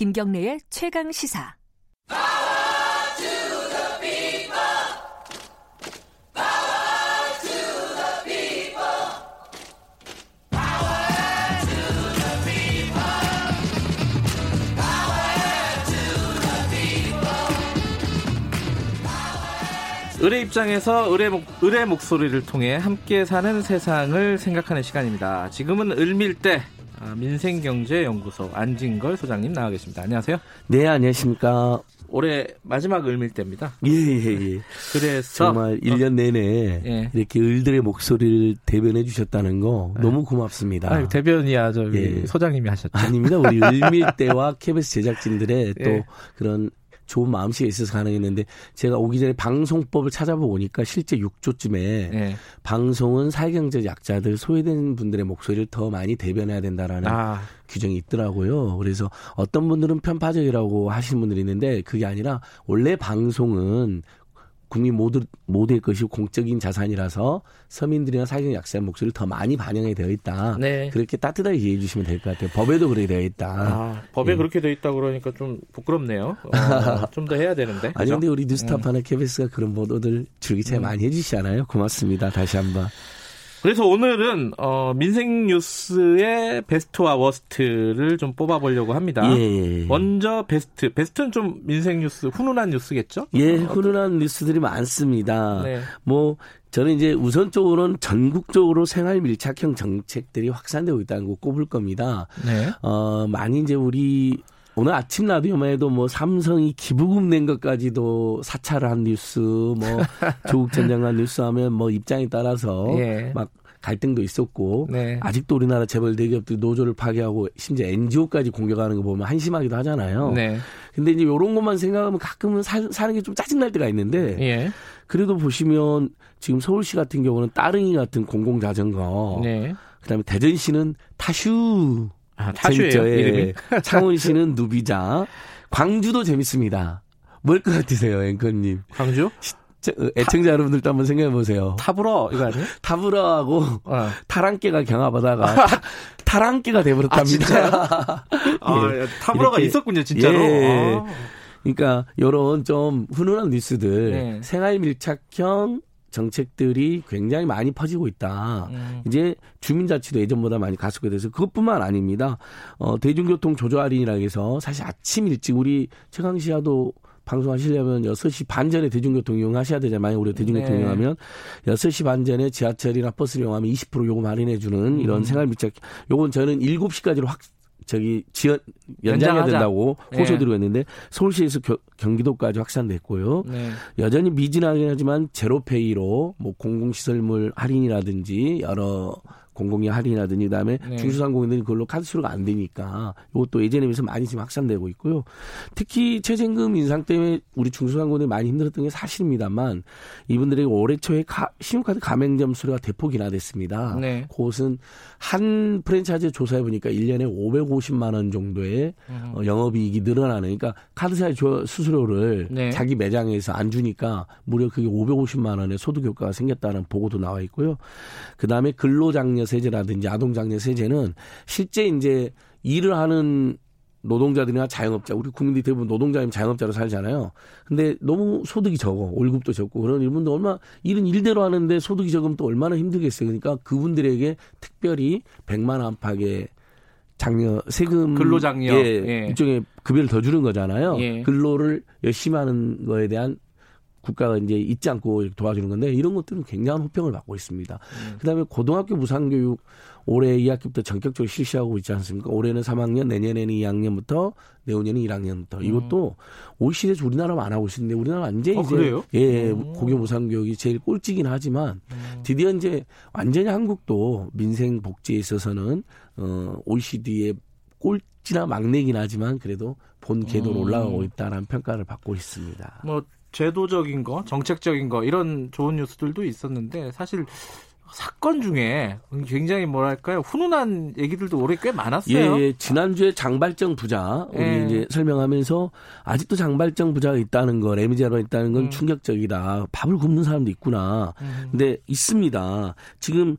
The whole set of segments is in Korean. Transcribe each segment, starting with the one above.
김경래의 최강 시사. 을의 입장에서 을의, 목, 을의 목소리를 통해 함께 사는 세상을 생각하는 시간입니다. 지금은 을밀대 아, 민생경제연구소 안진걸 소장님 나와 계십니다. 안녕하세요. 네, 안녕하십니까. 올해 마지막 을밀대입니다. 예, 예, 예. 그래서 정말 1년 내내 예. 이렇게 을들의 목소리를 대변해 주셨다는 거 예. 너무 고맙습니다. 아니, 대변이야, 저 예. 소장님이 하셨죠. 아닙니다. 우리 을밀대와 KBS 제작진들의 또 예. 그런 좋은 마음씨가 있어서 가능했는데 제가 오기 전에 방송법을 찾아보니까 실제 6조쯤에 네. 방송은 사회경제 약자들 소외된 분들의 목소리를 더 많이 대변해야 된다라는 아. 규정이 있더라고요. 그래서 어떤 분들은 편파적이라고 하시는 분들이 있는데 그게 아니라 원래 방송은 국민 모두 모두의 것이 공적인 자산이라서 서민들이나 사회적 약자의 목소리를 더 많이 반영이 되어 있다. 네. 그렇게 따뜻하게 이해해 주시면 될 것 같아요. 법에도 그렇게 되어 있다. 아, 법에 예. 그렇게 되어 있다 그러니까 좀 부끄럽네요. 어, 좀더 해야 되는데. 아니 근데 우리 뉴스타파나 음. KBS가 그런 보도들 줄기차게 음. 많이 해주시잖아요. 고맙습니다. 다시 한번. 그래서 오늘은 어, 민생 뉴스의 베스트와 워스트를 좀 뽑아보려고 합니다. 예, 예, 예. 먼저 베스트. 베스트는 좀 민생 뉴스 훈훈한 뉴스겠죠? 예, 훈훈한 뉴스들이 많습니다. 네. 뭐 저는 이제 우선적으로는 전국적으로 생활 밀착형 정책들이 확산되고 있다는 거 꼽을 겁니다. 네. 어, 많이 이제 우리 오늘 아침 라디오만 해도 뭐 삼성이 기부금 낸 것까지도 사찰을 한 뉴스, 뭐 조국 전 장관 뉴스 하면 뭐 입장에 따라서 예. 막 갈등도 있었고 네. 아직도 우리나라 재벌 대기업들이 노조를 파괴하고 심지어 NGO까지 공격하는 거 보면 한심하기도 하잖아요. 네. 근데 이제 이런 것만 생각하면 가끔은 사, 사는 게 좀 짜증날 때가 있는데 예. 그래도 보시면 지금 서울시 같은 경우는 따릉이 같은 공공자전거 네. 그다음에 대전시는 타슈 아, 타슈예요. 이름이? 창원시는 누비자. 광주도 재밌습니다. 뭘 것 같으세요, 앵커님? 광주? 어, 애청자 타, 여러분들도 한번 생각해 보세요. 타브러 이거 아니에요? 타브러하고 어. 타랑깨가 경합하다가 타, 랑깨가 돼버렸답니다. 아, 예. 타브러가 이렇게, 있었군요, 진짜로. 예. 아. 그러니까 이런 좀 훈훈한 뉴스들 네. 생활 밀착형 정책들이 굉장히 많이 퍼지고 있다. 음. 이제 주민자치도 예전보다 많이 가속화돼서 그것뿐만 아닙니다. 어, 대중교통 조조 할인이라 해서 사실 아침 일찍 우리 최강시야도 방송하시려면 6시 반 전에 대중교통 이용하셔야 되잖아요. 만약 우리가 대중교통 네. 이용하면 6시 반 전에 지하철이나 버스를 이용하면 20% 요금 할인해 주는 이런 음. 생활 밀착 요건 저는 7시까지로 확 저기 지연 연장해야 된다고 호소 드리고 네. 있는데 서울시에서 겨, 경기도까지 확산됐고요. 네. 여전히 미진하긴 하지만 제로페이로 뭐 공공시설물 할인이라든지 여러 공공이 할인이라든지 그다음에 네. 중소상공인들이 그걸로 카드 수료가 안 되니까 이것도 예전에 비해서 많이 지금 확산되고 있고요. 특히 최저임금 인상 때문에 우리 중소상공인들이 많이 힘들었던 게 사실입니다만 이분들에게 올해 초에 가, 신용카드 가맹점 수료가 대폭 인하됐습니다. 네. 그것은 한 프랜차이즈 조사해 보니까 1년에 550만 원 정도의 음. 어, 영업이익이 늘어나는 그러니까 카드사의 수수료를 네. 자기 매장에서 안 주니까 무려 그게 550만 원의 소득 효과가 생겼다는 보고도 나와 있고요. 그다음에 근로장려 세제라든지 아동장려 세제는 실제 이제 일을 하는 노동자들이나 자영업자, 우리 국민들이 대부분 노동자이면 자영업자로 살잖아요. 근데 너무 소득이 적어. 월급도 적고. 그런 이분들 얼마, 일은 일대로 하는데 소득이 적으면 또 얼마나 힘들겠어요. 그러니까 그분들에게 특별히 100만 안팎의 장려, 세금. 근로 장려. 예, 예. 일종의 급여를 더 주는 거잖아요. 예. 근로를 열심히 하는 거에 대한 국가가 이제 잊지 않고 도와주는 건데 이런 것들은 굉장한 호평을 받고 있습니다. 음. 그다음에 고등학교 무상교육 올해 2학기부터 전격적으로 실시하고 있지 않습니까? 올해는 3학년, 내년에는 2학년부터 내후년은 1학년부터 음. 이것도 OECD에서 우리나라만 안 하고 있는데 우리나라 완전히 아, 이제 그래요? 예 음. 고교 무상교육이 제일 꼴찌긴 하지만 음. 드디어 이제 완전히 한국도 민생 복지에 있어서는 어 OECD의 꼴찌나 막내긴 하지만 그래도 본 궤도로 음. 올라가고 있다라는 평가를 받고 있습니다. 뭐 제도적인 거, 정책적인 거 이런 좋은 뉴스들도 있었는데 사실 사건 중에 굉장히 뭐랄까요 훈훈한 얘기들도 올해 꽤 많았어요. 예, 예. 지난주에 장발정 부자 우리 예. 이제 설명하면서 아직도 장발정 부자가 있다는 거, 레미제로가 있다는 건 음. 충격적이다. 밥을 굶는 사람도 있구나. 음. 근데 있습니다. 지금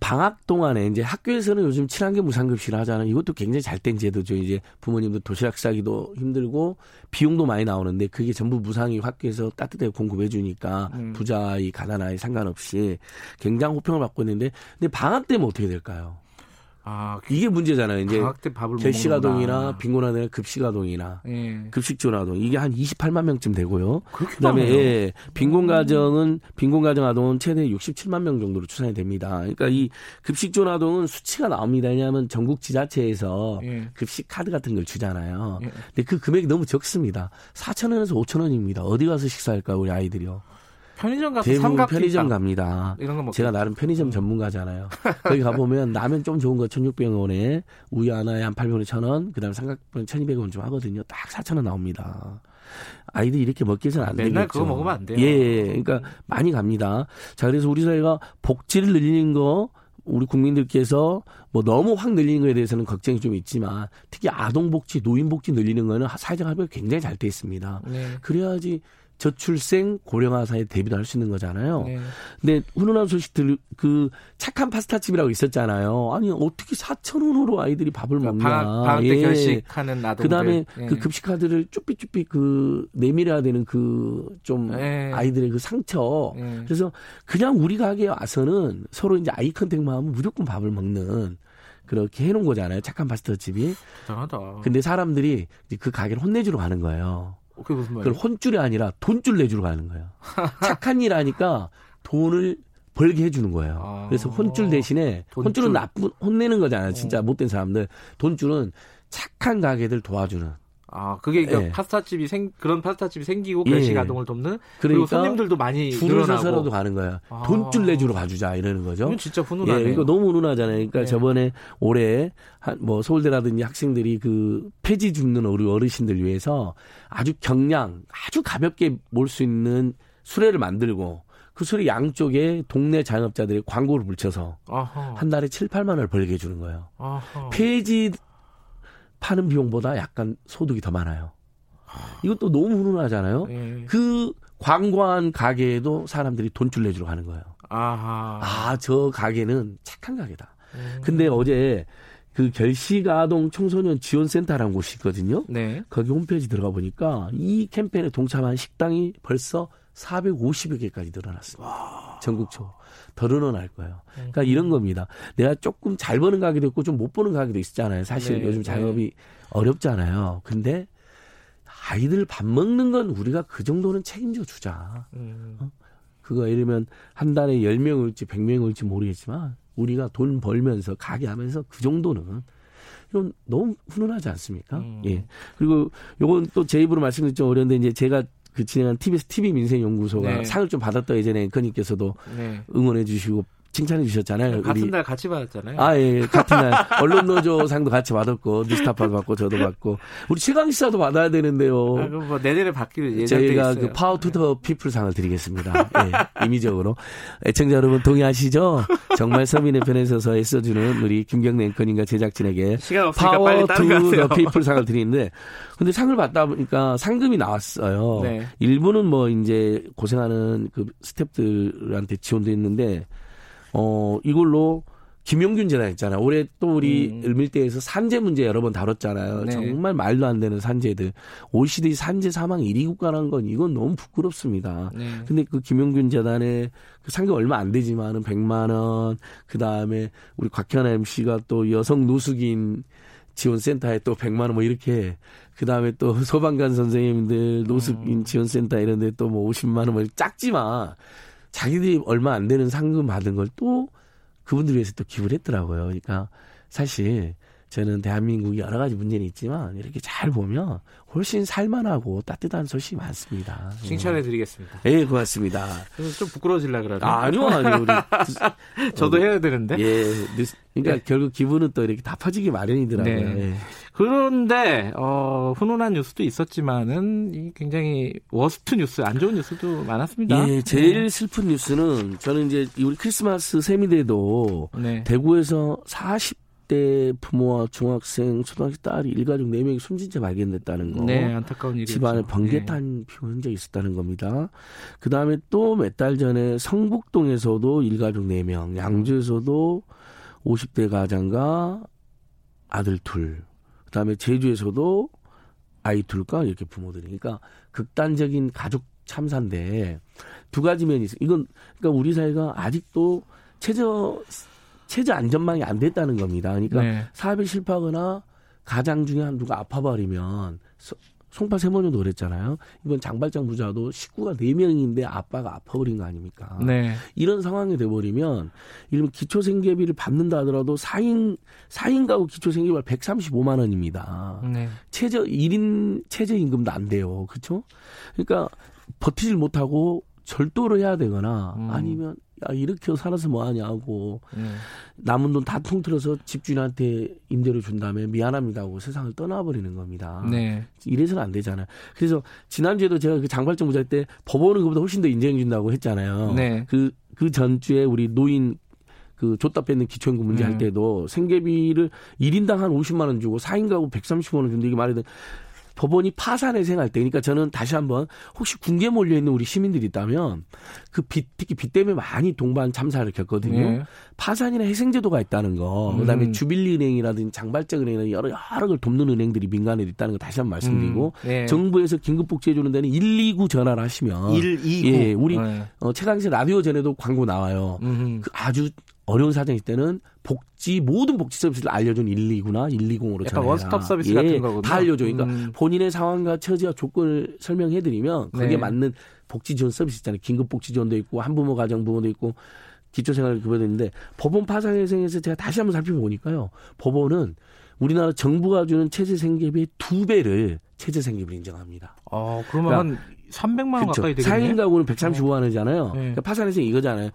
방학 동안에 이제 학교에서는 요즘 친환경 무상급식을 하잖아요. 이것도 굉장히 잘된 제도죠. 이제 부모님도 도시락 싸기도 힘들고 비용도 많이 나오는데 그게 전부 무상이 학교에서 따뜻하게 공급해 주니까 음. 부자이 가난아이 상관없이 굉장히 호평을 받고 있는데 근데 방학 때면 어떻게 될까요? 아, 이게 문제잖아요. 이제 결식아동이나 빈곤아동이나 급식아동이나 예. 급식존아동 이게 한 28만 명쯤 되고요. 그다음에 예, 빈곤가정은 빈곤가정 아동은 최대 67만 명 정도로 추산이 됩니다. 그러니까 이 급식존 아동은 수치가 나옵니다. 왜냐하면 전국 지자체에서 예. 급식 카드 같은 걸 주잖아요. 예. 근데 그 금액이 너무 적습니다. 4천 원에서 5천 원입니다. 어디 가서 식사할까 우리 아이들이요. 편의점 가서 대부분 편의점 갑니다. 이런 거 제가 나름 편의점 음. 전문가잖아요. 거기 가보면 라면 좀 좋은 거 1,600원에 우유 하나에 한 800원에 1,000원, 그다음에 삼각분 1,200원 좀 하거든요. 딱 4,000원 나옵니다. 아이들이 이렇게 먹기 위해서는 안 되겠죠. 맨날 그거 먹으면 안 돼요. 예, 예, 그러니까 많이 갑니다. 자, 그래서 우리 사회가 복지를 늘리는 거 우리 국민들께서 뭐 너무 확 늘리는 거에 대해서는 걱정이 좀 있지만 특히 아동 복지, 노인 복지 늘리는 거는 사회적 합의가 굉장히 잘 돼 있습니다. 네. 그래야지 저출생 고령화 사회에 대비도 할 수 있는 거잖아요. 네. 근데 훈훈한 소식 들 그 착한 파스타집이라고 있었잖아요. 아니 어떻게 4천 원으로 아이들이 밥을 그러니까 먹냐. 방학, 방학 때 예. 결식하는 아동들. 그다음에 예. 그 급식 카드를 쭈삐쭈삐 그 내밀어야 되는 그좀 예. 아이들의 그 상처. 예. 그래서 그냥 우리 가게에 와서는 서로 이제 아이 컨택만 하면 무조건 밥을 먹는 그렇게 해놓은 거잖아요. 착한 파스타집이. 대단하다. 근데 사람들이 그 가게를 혼내주러 가는 거예요. 그게 무슨 말이에요? 그걸 혼줄이 아니라 돈줄 내주러 가는 거예요. 착한 일 하니까 돈을 벌게 해주는 거예요. 아, 그래서 혼줄 대신에 돈줄. 혼줄은 나쁜 혼내는 거잖아요. 진짜 어. 못된 사람들. 돈줄은 착한 가게들 도와주는. 아, 그게 그러니까 예. 파스타집이 생 그런 파스타집이 생기고 결식 예. 아동을 돕는 그러니까 손님들도 많이 줄을 서서라도 가는 거야. 아. 돈줄 내주러 가주자 이러는 거죠. 이건 진짜 훈훈하네요. 예, 이거 너무 훈훈하잖아요. 그러니까 예. 저번에 올해 한 뭐 서울대라든지 학생들이 그 폐지 줍는 우리 어르신들 위해서 아주 경량, 아주 가볍게 몰 수 있는 수레를 만들고 그 수레 양쪽에 동네 자영업자들이 광고를 붙여서 아하. 한 달에 7, 8만 원을 벌게 해주는 거예요. 아하. 폐지 파는 비용보다 약간 소득이 더 많아요. 이것도 너무 훈훈하잖아요. 예. 그 광고한 가게에도 사람들이 돈줄 내주러 가는 거예요. 아하. 아, 저 가게는 착한 가게다. 음. 근데 어제 그 결식 아동 청소년 지원센터라는 곳이 있거든요. 네. 거기 홈페이지 들어가 보니까 이 캠페인에 동참한 식당이 벌써 450여 개까지 늘어났습니다. 와. 전국적으로. 더 늘어날 거예요. 그러니까 음. 이런 겁니다. 내가 조금 잘 버는 가게도 있고 좀 못 버는 가게도 있잖아요. 사실 네. 요즘 작업이 네. 어렵잖아요. 근데 아이들 밥 먹는 건 우리가 그 정도는 책임져 주자. 음. 어? 그거 예를 들면 한 달에 10명 올지 100명 올지 모르겠지만 우리가 돈 벌면서 가게 하면서 그 정도는 이건 너무 훈훈하지 않습니까? 음. 예. 그리고 요건 또 제 입으로 말씀드리기 좀 어려운데 이제 제가 그 진행한 TBS TV 민생연구소가 네. 상을 좀 받았다 예전에 앵커님께서도 네. 응원해 주시고 칭찬해 주셨잖아요. 같은 우리. 날 같이 받았잖아요. 아, 예, 예. 같은 날. 언론노조상도 같이 받았고, 뉴스타파도 받고, 저도 받고. 우리 최강시사도 받아야 되는데요. 아, 그럼 뭐 내년에 받기로 예정돼 저희가 그 power to the people상을 드리겠습니다. 예, 임의적으로. 애청자 여러분 동의하시죠? 정말 서민의 편에 서서 애써주는 우리 김경래 앵커님과 제작진에게 power to the people상을 드리는데, 근데 상을 받다 보니까 상금이 나왔어요. 네. 일부는 뭐 이제 고생하는 그 스탭들한테 지원도 했는데, 어, 이걸로 김용균 재단 있잖아요. 올해 또 우리 음. 을밀대에서 산재 문제 여러 번 다뤘잖아요. 네. 정말 말도 안 되는 산재들. OECD 산재 사망 1위 국가라는 건 이건 너무 부끄럽습니다. 네. 근데 그 김용균 재단에 그 상금 얼마 안 되지만은 100만 원, 그 다음에 우리 곽현아 MC가 또 여성 노숙인 지원센터에 또 100만 원 뭐 이렇게 그 다음에 또 소방관 선생님들 노숙인 음. 지원센터 이런 데 또 뭐 50만 원뭐 작지만 자기들이 얼마 안 되는 상금 받은 걸 또 그분들 위해서 또 기부를 했더라고요. 그러니까 사실 저는 대한민국이 여러 가지 문제는 있지만 이렇게 잘 보면 훨씬 살만하고 따뜻한 소식이 많습니다. 칭찬해 드리겠습니다. 예, 네, 고맙습니다. 좀 부끄러워질라 그러네. 아, 니요 아니요. 우리 저도 해야 되는데. 예. 그러니까 네. 결국 기분은 또 이렇게 다 퍼지기 마련이더라고요. 네. 예. 그런데 어, 훈훈한 뉴스도 있었지만은 굉장히 worst 뉴스, 안 좋은 뉴스도 많았습니다. 예, 제일 네. 슬픈 뉴스는 저는 이제 우리 크리스마스 세미대도 네. 대구에서 40 20대 부모와 중학생, 초등학생 딸이 일가족 4명이 숨진 채 발견됐다는 거. 네, 안타까운 일이죠. 집안에 번개탄 네. 피운 흔적이 있었다는 겁니다. 그 다음에 또 몇 달 전에 성북동에서도 일가족 4명, 양주에서도 50대 가장과 아들 둘, 그 다음에 제주에서도 아이 둘과 이렇게 부모들이. 그러니까 극단적인 가족 참사인데 두 가지 면이 있어요. 이건 그러니까 우리 사회가 아직도 최저 최저 안전망이 안 됐다는 겁니다. 그러니까 네. 사업이 실패하거나 가장 중에 한 누가 아파버리면 송파 세모녀도 그랬잖아요. 이번 장발장 부자도 식구가 4명인데 아빠가 아파버린 거 아닙니까? 네. 이런 상황이 돼버리면, 이러면 기초생계비를 받는다 하더라도 4인, 4인 가구 기초생계비가 135만 원입니다. 네. 최저, 1인 최저임금도 안 돼요. 그렇죠? 그러니까 버티질 못하고 절도를 해야 되거나 음. 아니면 야 이렇게 살아서 뭐 하냐고 음. 남은 돈 다 통틀어서 집주인한테 임대료 준 다음에 미안합니다 하고 세상을 떠나버리는 겁니다. 네. 이래서는 안 되잖아요. 그래서 지난주에도 제가 그 장발장 부자 때 법원은 그보다 훨씬 더 인정해 준다고 했잖아요. 네. 그, 그 전주에 우리 노인 그 줬다 뺏는 기초연금 문제 할 음. 때도 생계비를 1인당 한 50만 원 주고 4인 가구 130만 원 준다 이게 말이 돼. 법원이 파산을 생각할 때, 그러니까 저는 다시 한번 혹시 궁지에 몰려 있는 우리 시민들이 있다면 그 빚, 특히 빚 때문에 많이 동반 참사를 겪거든요. 네. 파산이나 회생제도가 있다는 거, 음. 그다음에 주빌리은행이라든지 장발장은행이나 여러 여러 걸 돕는 은행들이 민간에 있다는 거 다시 한번 말씀드리고 음. 네. 정부에서 긴급복지해 주는 데는 129 전화를 하시면 129. 예, 우리 네. 어, 최강시 라디오 전에도 광고 나와요. 그 아주 어려운 사정일 때는 복지 모든 복지 서비스를 알려준 129나 120으로 약간 원스톱 서비스 예, 같은 거군요. 다 알려줘. 그러니까 음. 본인의 상황과 처지와 조건을 설명해드리면 그게 네. 맞는 복지 지원 서비스 있잖아요. 긴급 복지 지원도 있고 한부모 가정 부모도 있고 기초생활 급여도 있는데 법원 파산회생에서 제가 다시 한번 살펴보니까요. 법원은 우리나라 정부가 주는 체제 생계비의 두 배를 체제 생계비를 인정합니다. 아, 그러면 그러니까, 한 300만 원 그렇죠. 가까이 되겠네요. 4인 가구는 135만 원이잖아요. 네. 그러니까 파산회생 이거잖아요.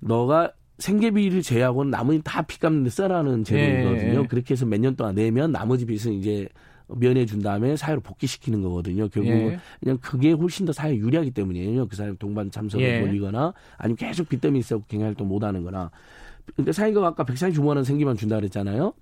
너가 생계비를 제외하고는 나머지 다 빚 갚는 데 써라는 제도이거든요. 예. 그렇게 해서 몇 년 동안 내면 나머지 빚은 이제 면해 준 다음에 사회로 복귀시키는 거거든요. 결국은 예. 그냥 그게 훨씬 더 사회 유리하기 때문이에요. 그 사람이 동반 참사를 예. 돌리거나 아니면 계속 빚 때문에 있어 경영활동 못 하는 거나. 그러니까 사회가 아까 136만 원 생계비만 준다 그랬잖아요.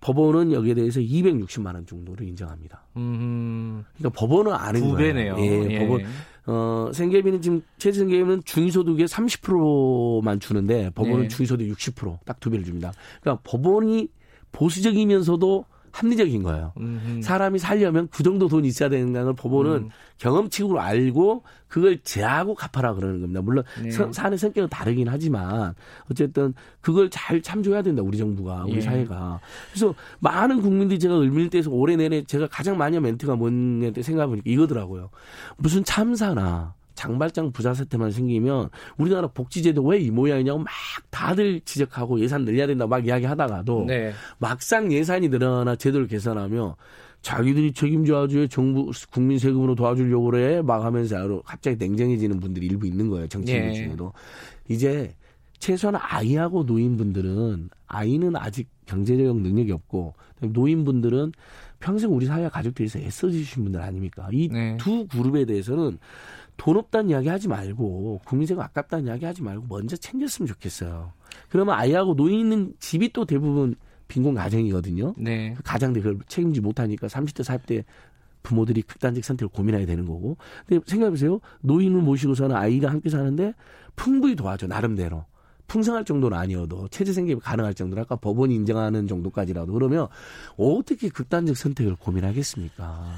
법원은 여기에 대해서 260만 원 정도를 인정합니다. 음. 그러니까 법원은 아는 두 배네요. 거예요. 예, 예. 법원 어, 생계비는 지금 최저 생계비는 중위소득의 30%만 주는데 법원은 네. 중위소득 60%딱 두 배를 줍니다. 그러니까 법원이 보수적이면서도 합리적인 거예요. 음흠. 사람이 살려면 그 정도 돈이 있어야 되는 걸 법원은 음. 경험칙으로 알고 그걸 제하고 갚아라 그러는 겁니다. 물론 네. 사안의 성격은 다르긴 하지만 어쨌든 그걸 잘 참조해야 된다 우리 정부가 우리 예. 사회가. 그래서 많은 국민들이 제가 을밀대에서 올해 내내 제가 가장 많이 한 멘트가 뭔지 생각해보니까 이거더라고요. 무슨 참사나 장발장 부자 사태만 생기면 우리나라 복지제도 왜 이 모양이냐고 막 다들 지적하고 예산 늘려야 된다 막 이야기하다가도 네. 막상 예산이 늘어나 제도를 개선하며 자기들이 책임져야지 정부 국민 세금으로 도와주려고 그래 막 하면서 갑자기 냉정해지는 분들이 일부 있는 거예요 정치인 네. 중에도 이제 최소한 아이하고 노인분들은 아이는 아직 경제적 능력이 없고 노인분들은 평생 우리 사회와 가족들에서 애써주신 분들 아닙니까? 이두 네. 그룹에 대해서는 돈 없다는 이야기 하지 말고 국민세금 아깝다는 이야기 하지 말고 먼저 챙겼으면 좋겠어요. 그러면 아이하고 노인 있는 집이 또 대부분 빈곤 가정이거든요. 네. 그 가장들 그걸 책임지 못하니까 30대 40대 부모들이 극단적 선택을 고민해야 되는 거고. 근데 생각해보세요. 노인을 모시고서는 아이랑 함께 사는데 풍부히 도와줘 나름대로. 풍성할 정도는 아니어도 체제 생계가 가능할 정도로 아까 법원이 인정하는 정도까지라도 그러면 어떻게 극단적 선택을 고민하겠습니까?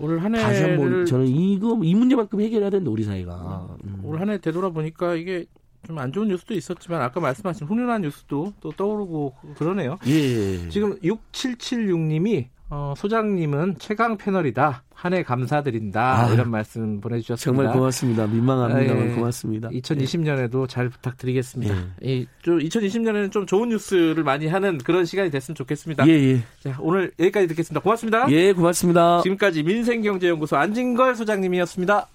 올 한해 다시 한번 저는 이거 이 문제만큼 해결해야 된다 우리 사회가. 음. 올 한 해 되돌아보니까 이게 좀 안 좋은 뉴스도 있었지만 아까 말씀하신 훈훈한 뉴스도 또 떠오르고 그러네요. 예. 지금 6776님이 어, 소장님은 최강 패널이다. 한 해 감사드린다. 아, 이런 말씀 보내주셨습니다. 정말 고맙습니다. 민망합니다만 아, 예. 고맙습니다. 2020년에도 잘 부탁드리겠습니다. 예. 이, 2020년에는 좀 좋은 뉴스를 많이 하는 그런 시간이 됐으면 좋겠습니다. 예, 예. 자, 오늘 여기까지 듣겠습니다. 고맙습니다. 예, 고맙습니다. 지금까지 민생경제연구소 안진걸 소장님이었습니다.